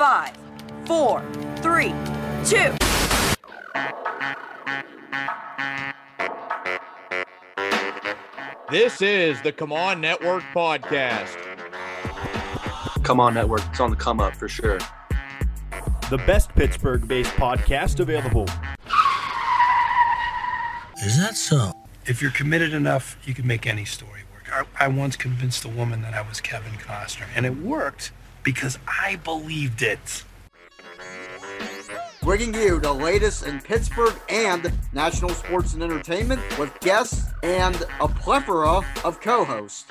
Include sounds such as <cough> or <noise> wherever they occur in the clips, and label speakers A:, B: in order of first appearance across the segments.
A: five, four, three, two.
B: This is the Come On Network podcast.
C: Come On Network. It's on the come up for sure.
D: The best Pittsburgh based podcast available.
E: Is that so?
F: If you're committed enough, you can make any story work. I, I once convinced a woman that I was Kevin Costner, and it worked because I believed it.
G: bringing you the latest in Pittsburgh and national sports and entertainment with guests and a plethora of co-hosts.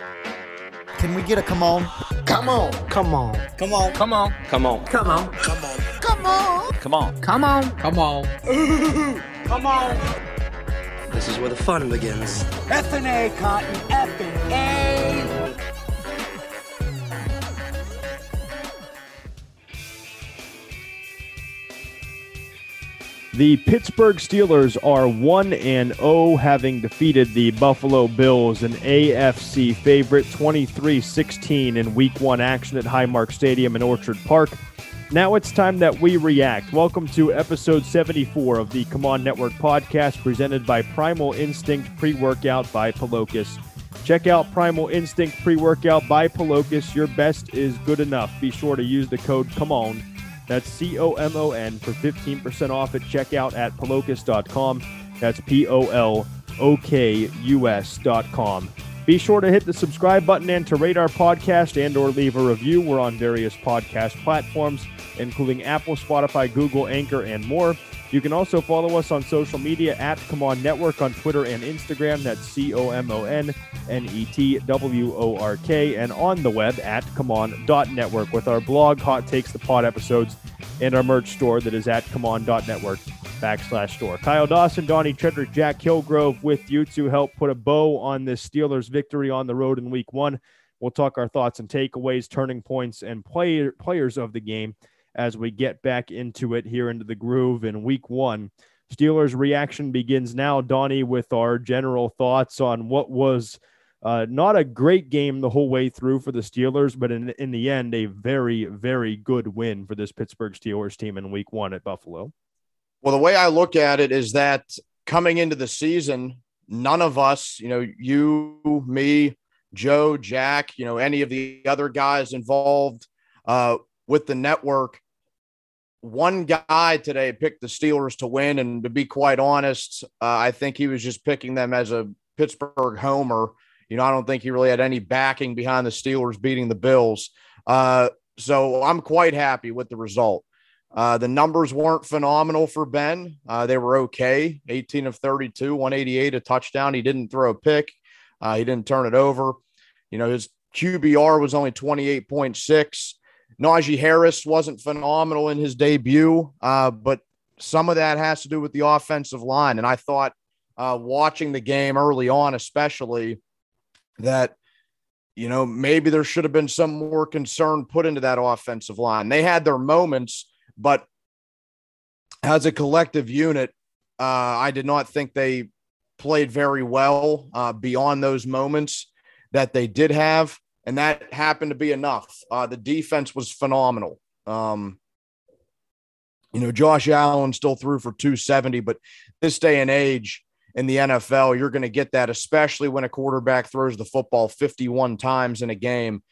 E: Can we get a come on?
G: Come on.
E: Come on.
H: Come on. Come on.
C: Come on.
H: Come on.
E: Come on.
H: Come on.
E: Come on.
H: Come on.
G: Come on. Come on.
C: This is where the fun begins.
E: F and A, Cotton. F and A.
D: The Pittsburgh Steelers are 1 and 0 having defeated the Buffalo Bills, an AFC favorite 23-16 in week 1 action at Highmark Stadium in Orchard Park. Now it's time that we react. Welcome to episode 74 of the Come On Network podcast presented by Primal Instinct Pre-Workout by Polokus. Check out Primal Instinct Pre-Workout by Polokus. Your best is good enough. Be sure to use the code COME ON that's C O M O N for 15% off at checkout at polokus.com. That's P O L O K U S.com. Be sure to hit the subscribe button and to rate our podcast and or leave a review. We're on various podcast platforms, including Apple, Spotify, Google, Anchor, and more. You can also follow us on social media at Come On Network on Twitter and Instagram. That's C O M O N N E T W O R K. And on the web at ComeOn.network with our blog, Hot Takes the Pod episodes, and our merch store that is at ComeOn.network backslash store. Kyle Dawson, Donnie Chedrick, Jack Hillgrove with you to help put a bow on this Steelers victory on the road in week one. We'll talk our thoughts and takeaways, turning points, and player, players of the game as we get back into it here into the groove in week one. Steelers reaction begins now, Donnie, with our general thoughts on what was uh, not a great game the whole way through for the Steelers, but in, in the end, a very, very good win for this Pittsburgh Steelers team in week one at Buffalo.
B: Well, the way I look at it is that coming into the season, none of us, you know, you, me, Joe, Jack, you know, any of the other guys involved uh, with the network, one guy today picked the Steelers to win. And to be quite honest, uh, I think he was just picking them as a Pittsburgh homer. You know, I don't think he really had any backing behind the Steelers beating the Bills. Uh, so I'm quite happy with the result. Uh, the numbers weren't phenomenal for Ben. Uh, they were okay 18 of 32, 188, a touchdown. He didn't throw a pick, uh, he didn't turn it over. You know, his QBR was only 28.6. Najee Harris wasn't phenomenal in his debut, uh, but some of that has to do with the offensive line. And I thought uh, watching the game early on, especially, that you know maybe there should have been some more concern put into that offensive line. They had their moments, but as a collective unit, uh, I did not think they played very well uh, beyond those moments that they did have and that happened to be enough. Uh, the defense was phenomenal. Um, you know, Josh Allen still threw for 270, but this day and age in the NFL, you're going to get that, especially when a quarterback throws the football 51 times in a game.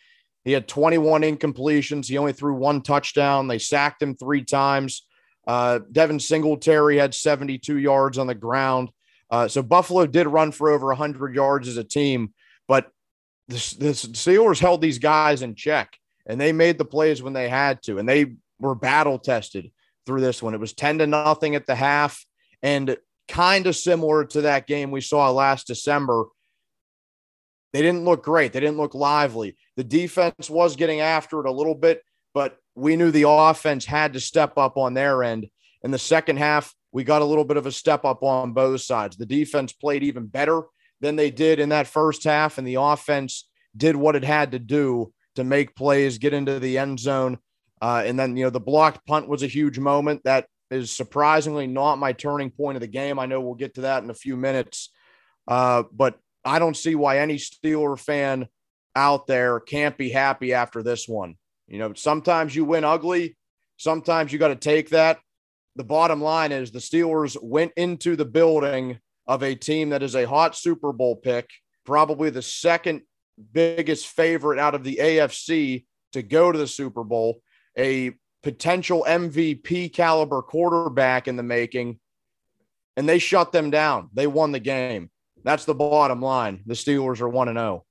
B: He had 21 incompletions. He only threw one touchdown. They sacked him three times. Uh, Devin Singletary had 72 yards on the ground. Uh, so Buffalo did run for over 100 yards as a team, the, the Steelers held these guys in check and they made the plays when they had to, and they were battle tested through this one. It was 10 to nothing at the half and kind of similar to that game we saw last December. They didn't look great. They didn't look lively. The defense was getting after it a little bit, but we knew the offense had to step up on their end. In the second half, we got a little bit of a step up on both sides. The defense played even better than they did in that first half, and the offense did what it had to do to make plays, get into the end zone. Uh, and then, you know, the blocked punt was a huge moment. That is surprisingly not my turning point of the game. I know we'll get to that in a few minutes. Uh, but I don't see why any Steeler fan out there can't be happy after this one. You know, sometimes you win ugly, sometimes you got to take that. The bottom line is the Steelers went into the building of a team that is a hot Super Bowl pick, probably the second biggest favorite out of the AFC to go to the Super Bowl, a potential MVP caliber quarterback in the making, and they shut them down. They won the game. That's the bottom line. The Steelers are 1 0.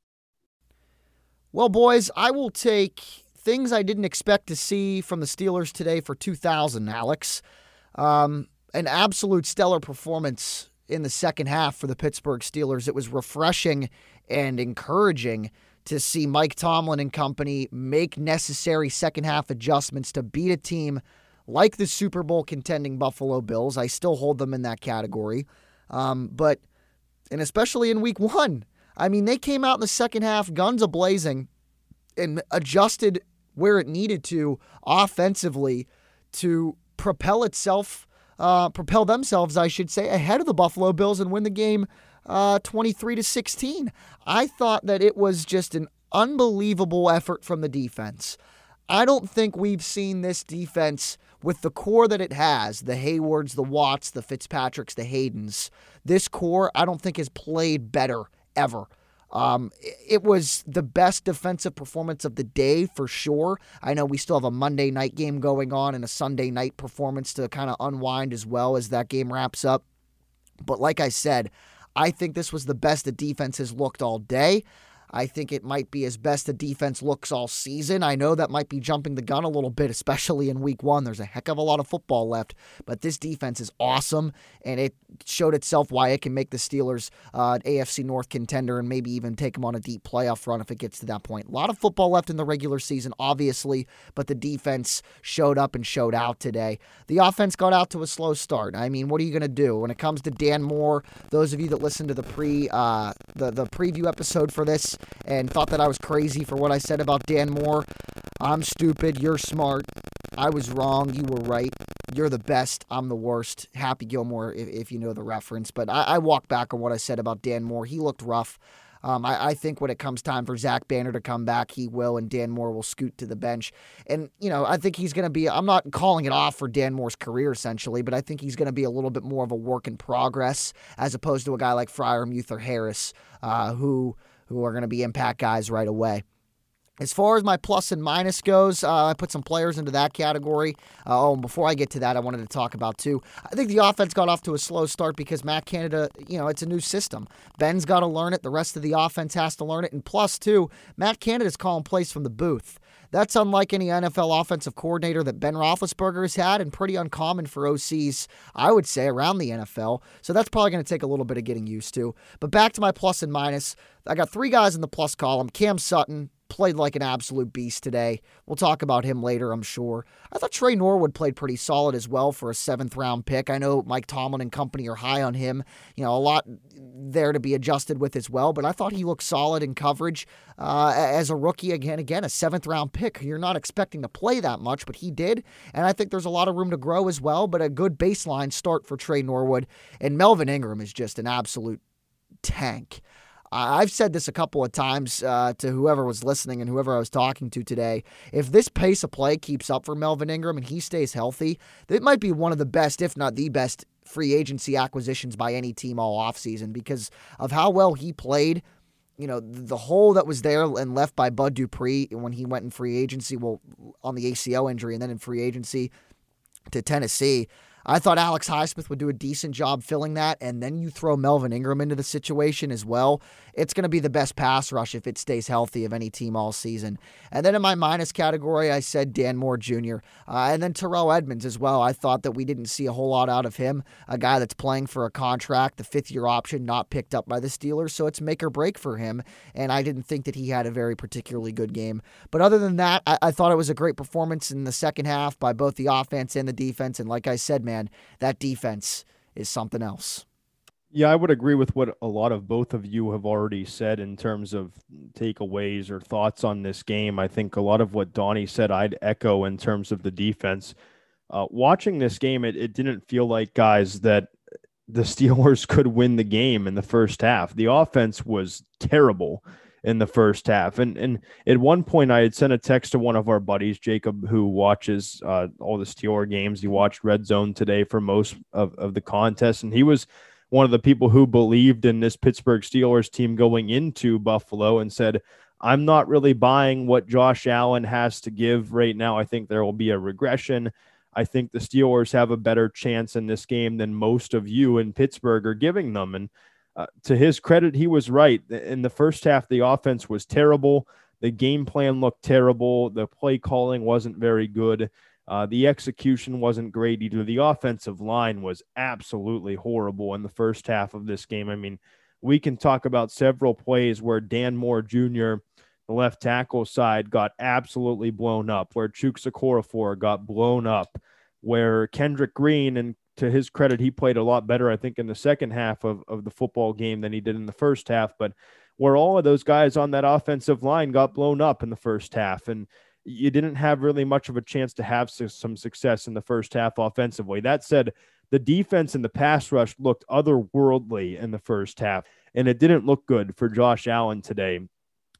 I: Well, boys, I will take things I didn't expect to see from the Steelers today for 2000, Alex. Um, an absolute stellar performance in the second half for the Pittsburgh Steelers. It was refreshing and encouraging to see Mike Tomlin and company make necessary second half adjustments to beat a team like the Super Bowl contending Buffalo Bills. I still hold them in that category. Um, but, and especially in week one, I mean, they came out in the second half, guns a blazing, and adjusted where it needed to offensively to propel itself, uh, propel themselves, I should say, ahead of the Buffalo Bills and win the game uh, 23 to 16. I thought that it was just an unbelievable effort from the defense. I don't think we've seen this defense with the core that it has the Haywards, the Watts, the Fitzpatricks, the Haydens. This core, I don't think, has played better ever. Um, it was the best defensive performance of the day for sure. I know we still have a Monday night game going on and a Sunday night performance to kind of unwind as well as that game wraps up. But like I said, I think this was the best the defense has looked all day. I think it might be as best the defense looks all season. I know that might be jumping the gun a little bit, especially in week one. There's a heck of a lot of football left, but this defense is awesome, and it showed itself why it can make the Steelers uh, an AFC North contender and maybe even take them on a deep playoff run if it gets to that point. A lot of football left in the regular season, obviously, but the defense showed up and showed out today. The offense got out to a slow start. I mean, what are you going to do when it comes to Dan Moore? Those of you that listened to the pre uh, the the preview episode for this and thought that I was crazy for what I said about Dan Moore. I'm stupid. You're smart. I was wrong. You were right. You're the best. I'm the worst. Happy Gilmore, if, if you know the reference. But I, I walk back on what I said about Dan Moore. He looked rough. Um, I, I, think when it comes time for Zach Banner to come back, he will, and Dan Moore will scoot to the bench. And, you know, I think he's going to be, I'm not calling it off for Dan Moore's career, essentially, but I think he's going to be a little bit more of a work in progress as opposed to a guy like Freiermuth or Harris, uh, who who are going to be impact guys right away. As far as my plus and minus goes, uh, I put some players into that category. Uh, oh, and before I get to that, I wanted to talk about too. I think the offense got off to a slow start because Matt Canada, you know, it's a new system. Ben's got to learn it. The rest of the offense has to learn it. And plus, too, Matt Canada's calling plays from the booth. That's unlike any NFL offensive coordinator that Ben Roethlisberger has had, and pretty uncommon for OCs, I would say, around the NFL. So that's probably going to take a little bit of getting used to. But back to my plus and minus. I got three guys in the plus column Cam Sutton, played like an absolute beast today. We'll talk about him later, I'm sure. I thought Tre Norwood played pretty solid as well for a seventh round pick. I know Mike Tomlin and company are high on him. You know, a lot there to be adjusted with as well, but I thought he looked solid in coverage uh, as a rookie. Again, again, a seventh round pick. You're not expecting to play that much, but he did. And I think there's a lot of room to grow as well, but a good baseline start for Tre Norwood. And Melvin Ingram is just an absolute tank. I've said this a couple of times uh, to whoever was listening and whoever I was talking to today. If this pace of play keeps up for Melvin Ingram and he stays healthy, it might be one of the best, if not the best, free agency acquisitions by any team all offseason because of how well he played. You know, the hole that was there and left by Bud Dupree when he went in free agency, well, on the ACL injury and then in free agency to Tennessee. I thought Alex Highsmith would do a decent job filling that, and then you throw Melvin Ingram into the situation as well. It's going to be the best pass rush if it stays healthy of any team all season. And then in my minus category, I said Dan Moore Jr. Uh, and then Terrell Edmunds as well. I thought that we didn't see a whole lot out of him, a guy that's playing for a contract, the fifth year option not picked up by the Steelers, so it's make or break for him. And I didn't think that he had a very particularly good game. But other than that, I, I thought it was a great performance in the second half by both the offense and the defense. And like I said, man, man, that defense is something else.
D: Yeah, I would agree with what a lot of both of you have already said in terms of takeaways or thoughts on this game. I think a lot of what Donnie said, I'd echo in terms of the defense. Uh, watching this game, it, it didn't feel like, guys, that the <laughs> Steelers could win the game in the first half. The offense was terrible in the first half. And and at one point, I had sent a text to one of our buddies, Jacob, who watches uh, all the Steeler games. He watched Red Zone today for most of, of the contest, and he was one of the people who believed in this Pittsburgh Steelers team going into Buffalo and said, I'm not really buying what Josh Allen has to give right now. I think there will be a regression. I think the Steelers have a better chance in this game than most of you in Pittsburgh are giving them. And uh, to his credit, he was right. In the first half, the offense was terrible. The game plan looked terrible. The play calling wasn't very good. Uh, the execution wasn't great either. The offensive line was absolutely horrible in the first half of this game. I mean, we can talk about several plays where Dan Moore Jr., the left tackle side, got absolutely blown up, where Okorafor got blown up, where Kendrick Green and to his credit, he played a lot better, I think, in the second half of, of the football game than he did in the first half. But where all of those guys on that offensive line got blown up in the first half, and you didn't have really much of a chance to have some success in the first half offensively. That said, the defense and the pass rush looked otherworldly in the first half, and it didn't look good for Josh Allen today.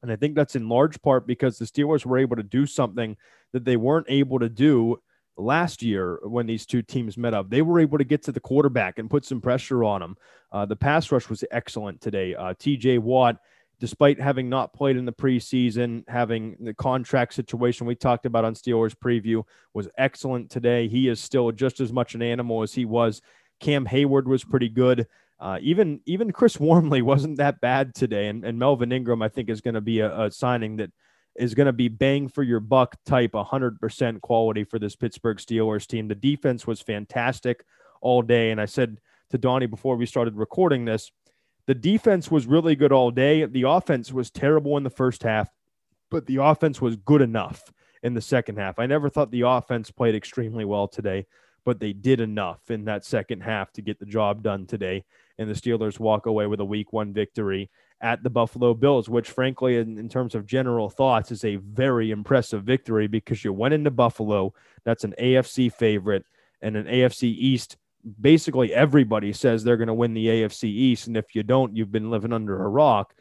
D: And I think that's in large part because the Steelers were able to do something that they weren't able to do last year when these two teams met up. They were able to get to the quarterback and put some pressure on him. Uh, the pass rush was excellent today. Uh, TJ Watt, despite having not played in the preseason, having the contract situation we talked about on Steelers preview, was excellent today. He is still just as much an animal as he was. Cam Hayward was pretty good. Uh, even even Chris <laughs> Wormley wasn't that bad today, and, and Melvin Ingram I think is going to be a, a signing that is going to be bang for your buck type 100% quality for this Pittsburgh Steelers team. The defense was fantastic all day. And I said to Donnie before we started recording this, the defense was really good all day. The offense was terrible in the first half, but the offense was good enough in the second half. I never thought the offense played extremely well today, but they did enough in that second half to get the job done today. And the Steelers walk away with a week one victory at the Buffalo Bills, which, frankly, in, in, terms of general thoughts, is a very impressive victory because you went into Buffalo. That's an AFC favorite and an AFC East. Basically, everybody says they're going to win the AFC East. And if you don't, you've been living under a rock.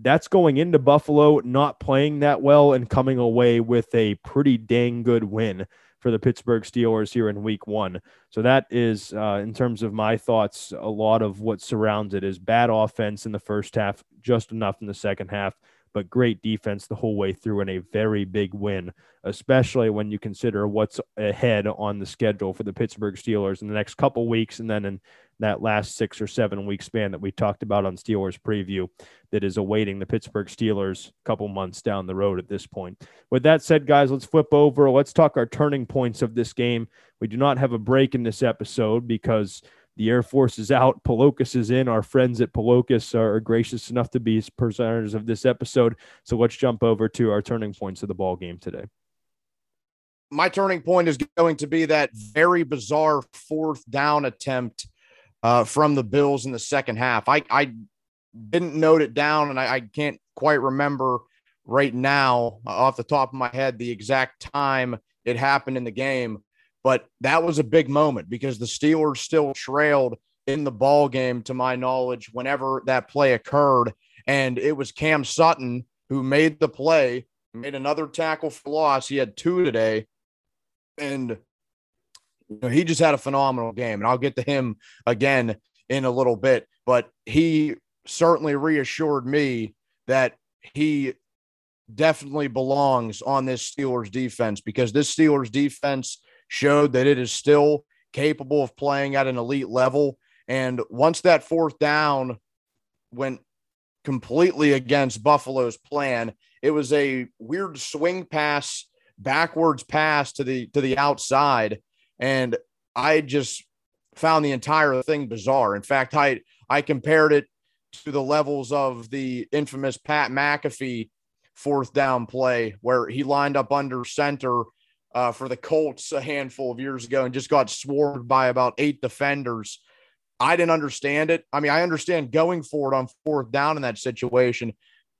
D: That's going into Buffalo, not playing that well, and coming away with a pretty dang good win for the Pittsburgh Steelers here in week one. So that is, uh, in terms of my thoughts, a lot of what surrounds it is bad offense in the first half, just enough in the second half, but great defense the whole way through and a very big win, especially when you consider what's ahead on the schedule for the Pittsburgh Steelers in the next couple weeks and then in that last six or seven week span that we talked about on Steelers preview that is awaiting the Pittsburgh Steelers a couple months down the road at this point. With that said, guys, let's flip over. Let's talk our turning points of this game. We do not have a break in this episode because the Air Force is out. Polokus is in. Our friends at Polokus are gracious enough to be presenters of this episode. So let's jump over to our turning points of the ball game today.
B: My turning point is going to be that very bizarre fourth down attempt uh, from the Bills in the second half. I, I didn't note it down, and I, I can't quite remember right now uh, off the top of my head the exact time it happened in the game. But that was a big moment because the Steelers still trailed in the ball game, to my knowledge, whenever that play occurred. And it was Cam Sutton who made the play, made another tackle for loss. He had two today. And you know, he just had a phenomenal game, and I'll get to him again in a little bit. But he certainly reassured me that he definitely belongs on this Steelers defense because this Steelers defense showed that it is still capable of playing at an elite level. And once that fourth down went completely against Buffalo's plan, it was a weird swing pass, backwards pass to the to the outside and I just found the entire thing bizarre. In fact, I I compared it to the levels of the infamous Pat McAfee fourth down play where he lined up under center uh, for the Colts a handful of years ago and just got swarmed by about eight defenders. I didn't understand it. I mean, I understand going for it on fourth down in that situation.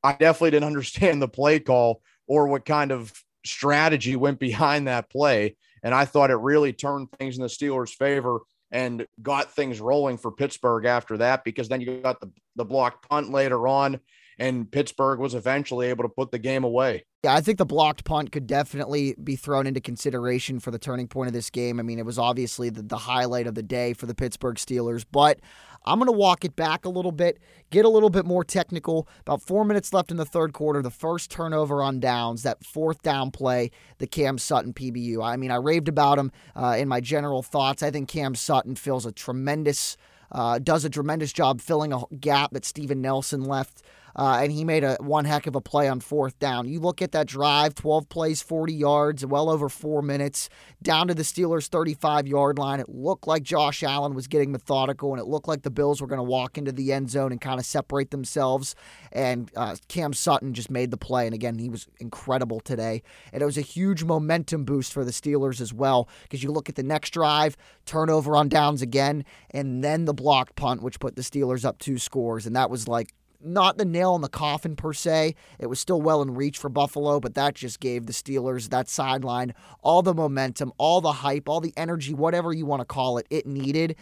B: I definitely didn't <laughs> understand the play call or what kind of strategy went behind that play. And I thought it really turned things in the Steelers' favor and got things rolling for Pittsburgh after that because then you got the, the blocked punt later on. And Pittsburgh was eventually able to put the game away.
I: Yeah, I think the blocked punt could definitely be thrown into consideration for the turning point of this game. I mean, it was obviously the, the highlight of the day for the Pittsburgh Steelers, but I'm going to walk it back a little bit, get a little bit more technical. About four minutes left in the third quarter, the first turnover on downs, that fourth down play, the Cam Sutton PBU. I mean, I raved about him uh, in my general thoughts. I think Cam Sutton fills a tremendous. Uh, does a tremendous job filling a gap that Steven Nelson left uh, and he made a one heck of a play on fourth down. You look at that drive, 12 plays, 40 yards, well over four minutes, down to the Steelers' 35 yard line. It looked like Josh Allen was getting methodical, and it looked like the Bills were going to walk into the end zone and kind of separate themselves. And uh, Cam Sutton just made the play, and again, he was incredible today. And it was a huge momentum boost for the Steelers as well, because you look at the next drive, turnover on downs again, and then the blocked punt, which put the Steelers up two scores, and that was like not the nail in the coffin per se. It was still well in reach for Buffalo, but that just gave the Steelers that sideline all the momentum, all the hype, all the energy, whatever you want to call it, it needed.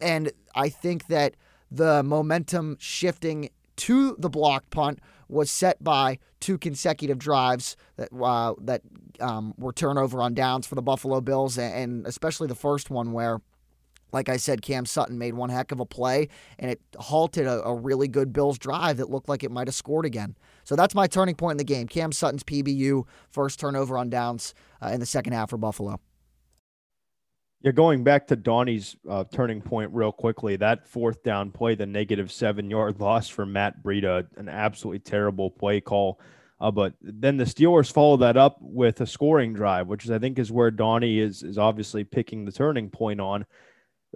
I: And I think that the momentum shifting to the blocked punt was set by two consecutive drives that uh, that um, were turnover on downs for the Buffalo Bills, and especially the first one where like I said, Cam Sutton made one heck of a play, and it halted a, a, really good Bills drive that looked like it might have scored again. So that's my turning point in the game. Cam Sutton's PBU, first turnover on downs uh, in the second half for Buffalo.
D: Yeah, going back to Donnie's uh, turning point real quickly, that fourth down play, the negative seven yard <laughs> loss for Matt Breida, an absolutely terrible play call. Uh, but then the Steelers follow that up with a scoring drive, which is, I think is where Donnie is is obviously picking the turning point on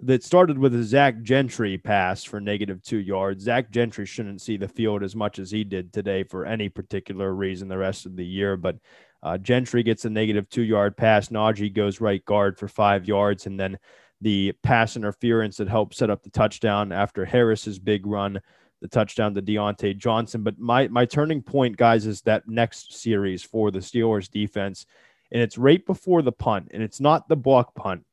D: that started with a Zach Gentry pass for negative two yards. Zach Gentry shouldn't see the field as much as he did today for any particular reason the rest of the year. But uh, Gentry gets a negative two yard pass. Najee goes right guard for five yards. And then the pass interference that helped set up the touchdown after Harris's big run, the touchdown to Diontae Johnson. But my, my turning point, guys, is that next series for the Steelers defense. And it's right before the punt, and it's not the block punt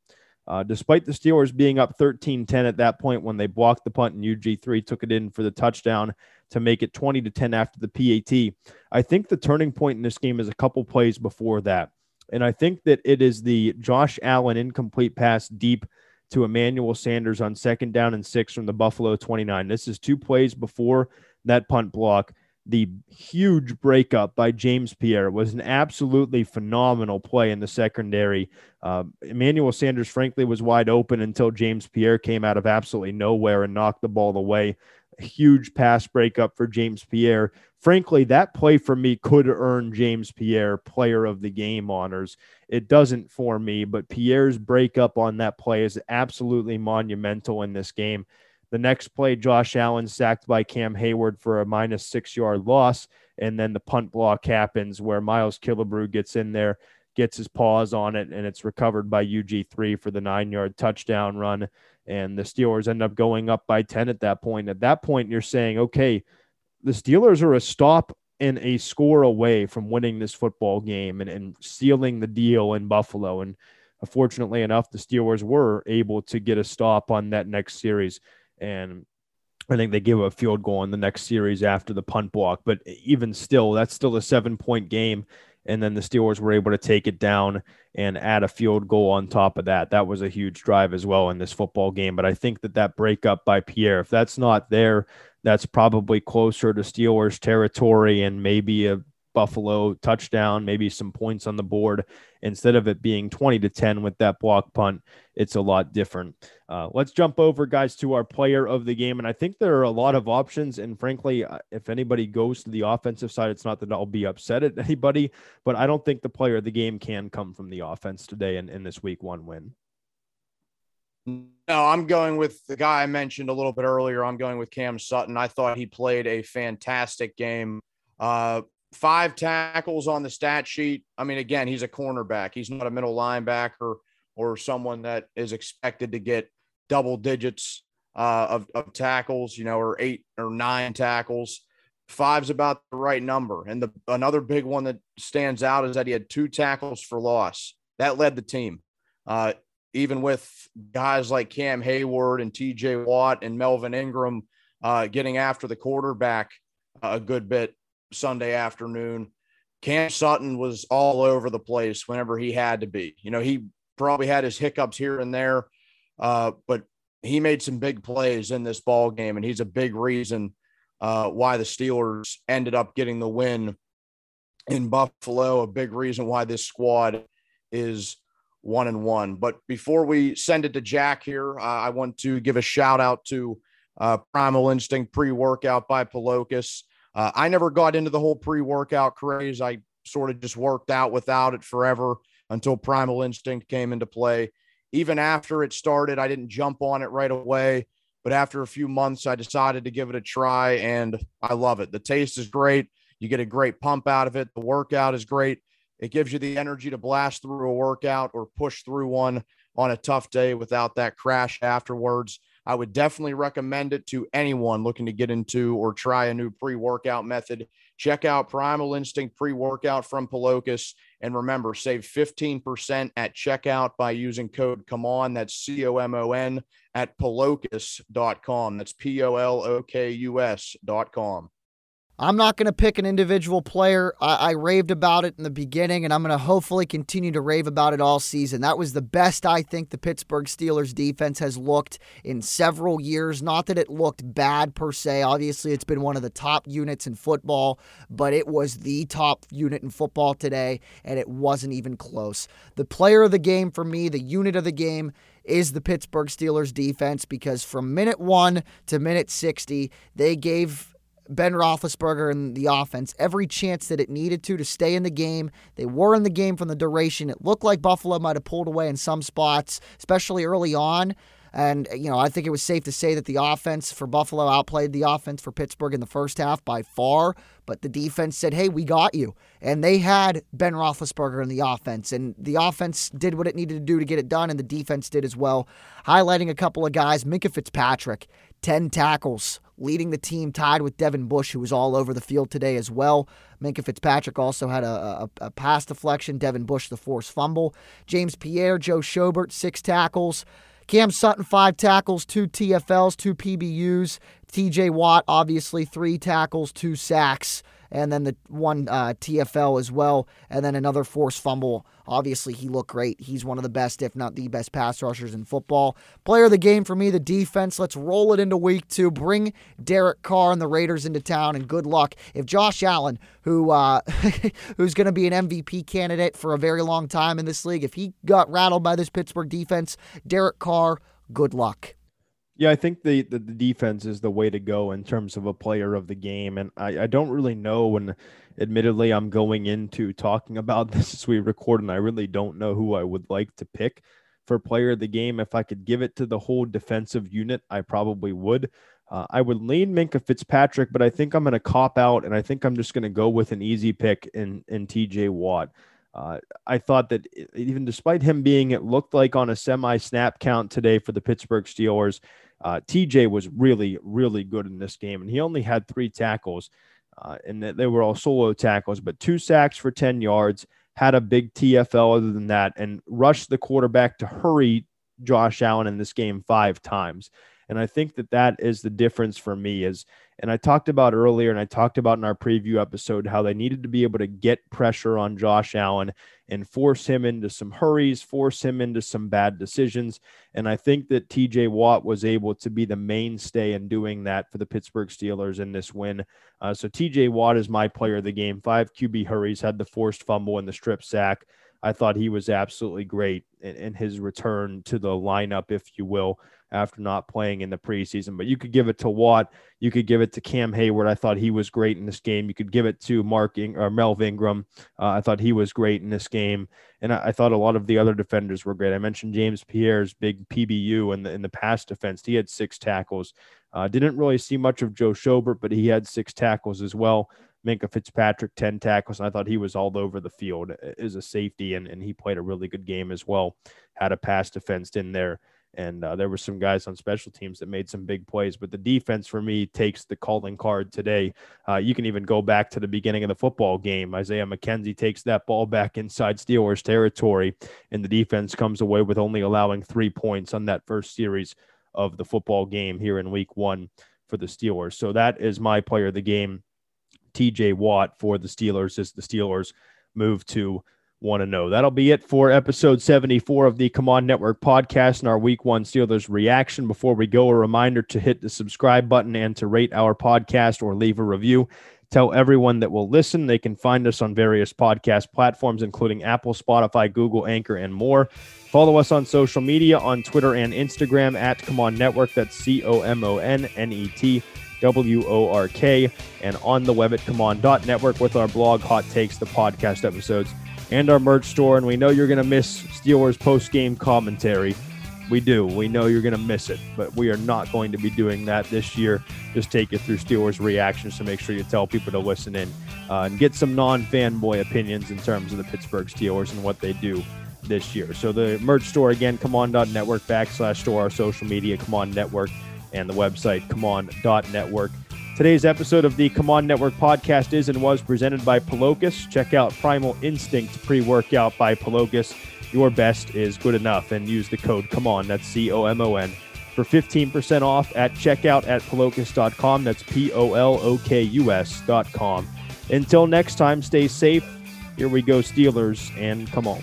D: uh, despite the Steelers being up 13 10 at that point when they blocked the punt and UG3 took it in for the touchdown to make it 20 to 10 after the PAT, I think the turning point in this game is a couple plays before that. And I think that it is the Josh Allen incomplete pass deep to Emmanuel Sanders on second down and six from the Buffalo 29. This is two plays before that punt block the huge breakup by James Pierre was an absolutely phenomenal play in the secondary. Uh, Emmanuel Sanders, frankly, was wide open until James Pierre came out of absolutely nowhere and knocked the ball away. A huge pass breakup for James Pierre. Frankly, that play for me could earn James Pierre player of the game honors. It doesn't for me, but Pierre's breakup on that play is absolutely monumental in this game. The next play, Josh Allen sacked by Cam Hayward for a minus six yard loss. And then the punt block happens where Miles Killebrew gets in there, gets his paws on it, and it's recovered by UG3 for the nine yard touchdown run. And the Steelers end up going up by 10 at that point. At that point, you're saying, okay, the Steelers are a stop and a score away from winning this football game and, and sealing the deal in Buffalo. And fortunately enough, the Steelers were able to get a stop on that next series and I think they give a field goal in the next series after the punt block. But even still, that's still a seven point game. And then the Steelers were able to take it down and add a field goal on top of that. That was a huge drive as well in this football game. But I think that that breakup by Pierre, if that's not there, that's probably closer to Steelers territory and maybe a Buffalo touchdown, maybe some points on the board. Instead of it being 20 to 10 with that block punt, it's a lot different. Uh, let's jump over, guys, to our player of the game. And I think there are a lot of options. And frankly, uh, if anybody goes to the offensive side, it's not that I'll be upset at <laughs> anybody, but I don't think the player of the game can come from the offense today in, in this week one win.
B: No, I'm going with the guy I mentioned a little bit earlier. I'm going with Cam Sutton. I thought he played a fantastic game. Uh, five tackles on the stat sheet. I mean, again, he's a cornerback. He's not a middle linebacker or someone that is expected to get double digits uh, of, of tackles, you know, or eight or nine tackles. Five's about the right number. And the another big one that stands out is that he had two tackles for loss. That led the team. Uh, even with guys like Cam Hayward and TJ Watt and Melvin Ingram uh, getting after the quarterback, a good bit Sunday afternoon. Cam Sutton was all over the place whenever he had to be. You know, he probably had his hiccups here and there, uh, but he made some big plays in this ball game, and he's a big reason uh, why the Steelers ended up getting the win in Buffalo. A big reason why this squad is one and one. But before we send it to Jack here, uh, I want to give a shout out to uh, Primal Instinct pre workout by Polokus. Uh, I never got into the whole pre workout craze. I sort of just worked out without it forever until Primal Instinct came into play. Even after it started, I didn't jump on it right away. But after a few months, I decided to give it a try and I love it. The taste is great. You get a great pump out of it. The workout is great. It gives you the energy to blast through a workout or push through one on a tough day without that crash afterwards. I would definitely recommend it to anyone looking to get into or try a new pre workout method. Check out Primal Instinct pre workout from Polokus. And remember, save 15% at checkout by using code COME ON. That's C O M O N at polokus.com. That's P O L O K U S.com.
I: I'm not going to pick an individual player. I, I, raved about it in the beginning, and I'm going to hopefully continue to rave about it all season. That was the best I think the Pittsburgh Steelers defense has looked in several years. Not that it looked bad per se. Obviously, it's been one of the top units in football, but it was the top unit in football today, and it wasn't even close. The player of the game for me, the unit of the game, is the Pittsburgh Steelers defense because from minute one to minute 60, they gave Ben Roethlisberger and the offense every chance that it needed to to stay in the game. They were in the game from the duration. It looked like Buffalo might have pulled away in some spots, especially early on. And, you know, I think it was safe to say that the offense for Buffalo outplayed the offense for Pittsburgh in the first half by far. But the defense said, hey, we got you. And they had Ben Roethlisberger in the offense. And the offense did what it needed to do to get it done, and the defense did as well. Highlighting a couple of guys, Minkah Fitzpatrick, 10 tackles, leading the team, tied with Devin Bush, who was all over the field today as well. Minkah Fitzpatrick also had a, a, a pass deflection. Devin Bush, the forced fumble. James Pierre, Joe Schobert, six tackles. Cam Sutton, five tackles, two TFLs, two PBUs. TJ Watt, obviously, three tackles, two sacks and then the one uh, TFL as well, and then another forced fumble. Obviously, he looked great. He's one of the best, if not the best, pass rushers in football. Player of the game for me, the defense. Let's roll it into week two. Bring Derek Carr and the Raiders into town, and good luck. If Josh Allen, who uh, <laughs> who's going to be an MVP candidate for a very long time in this league, if he got rattled by this Pittsburgh defense, Derek Carr, good luck.
D: Yeah, I think the, the, the defense is the way to go in terms of a player of the game, and I, I don't really know. And admittedly, I'm going into talking about <laughs> this as we record, and I really don't know who I would like to pick for player of the game. If I could give it to the whole defensive unit, I probably would. Uh, I would lean Minkah Fitzpatrick, but I think I'm going to cop out, and I think I'm just going to go with an easy pick in in T.J. Watt. Uh, I thought that even despite him being, it looked like on a semi snap count today for the Pittsburgh Steelers, uh, TJ was really, really good in this game, and he only had three tackles, uh, and they were all solo tackles, but two sacks for 10 yards, had a big TFL other than that, and rushed the quarterback to hurry Josh Allen in this game five times. And I think that that is the difference for me is and I talked about earlier, and I talked about in our preview episode how they needed to be able to get pressure on Josh Allen and force him into some hurries, force him into some bad decisions. And I think that TJ Watt was able to be the mainstay in doing that for the Pittsburgh Steelers in this win. Uh, so TJ Watt is my player of the game. Five QB hurries, had the forced fumble and the strip sack. I thought he was absolutely great in, in his return to the lineup, if you will after not playing in the preseason. But you could give it to Watt. You could give it to Cam Hayward. I thought he was great in this game. You could give it to Mark In- or Melv Ingram. Uh, I thought he was great in this game. And I, I, thought a lot of the other defenders were great. I mentioned James Pierre's big PBU in the, in the pass defense. He had six tackles. Uh, didn't really see much of Joe Schobert, but he had six tackles as well. Minkah Fitzpatrick, 10 tackles. And I thought he was all over the field as a safety, and, and he played a really good game as well. Had a pass defense in there. And uh, there were some guys on special teams that made some big plays, but the defense for me takes the calling card today. Uh, you can even go back to the beginning of the football game. Isaiah McKenzie takes that ball back inside Steelers territory, and the defense comes away with only allowing three points on that first series of the football game here in week one for the Steelers. So that is my player of the game TJ Watt for the Steelers as the Steelers move to 1 0. That'll be it for episode 74 of the Come On Network podcast and our week one Steelers reaction. Before we go, a reminder to hit the subscribe button and to rate our podcast or leave a review. Tell everyone that will listen. They can find us on various podcast platforms, including Apple, Spotify, Google, Anchor, and more. Follow us on social media on Twitter and Instagram at Come On Network. That's C O M O N N E T W O R K. And on the web at ComeOn.network with our blog, Hot Takes, the podcast episodes, and our merch store. And we know you're going to miss Steelers post game commentary. We do. We know you're going to miss it, but we are not going to be doing that this year. Just take you through Steelers reactions to make sure you tell people to listen in uh, and get some non fanboy opinions in terms of the Pittsburgh Steelers and what they do this year. So the merch store again, come on.network backslash store, our social media, come on network, and the website, come on.network. Today's episode of the Come On Network podcast is and was presented by Polokus. Check out Primal Instinct pre workout by Polokus. Your best is good enough and use the code come on. That's c-o-m-o-n for 15% off at checkout at polokus.com that's p-o-l-o-k-u-s dot com. Until next time stay safe. Here we go steelers and come on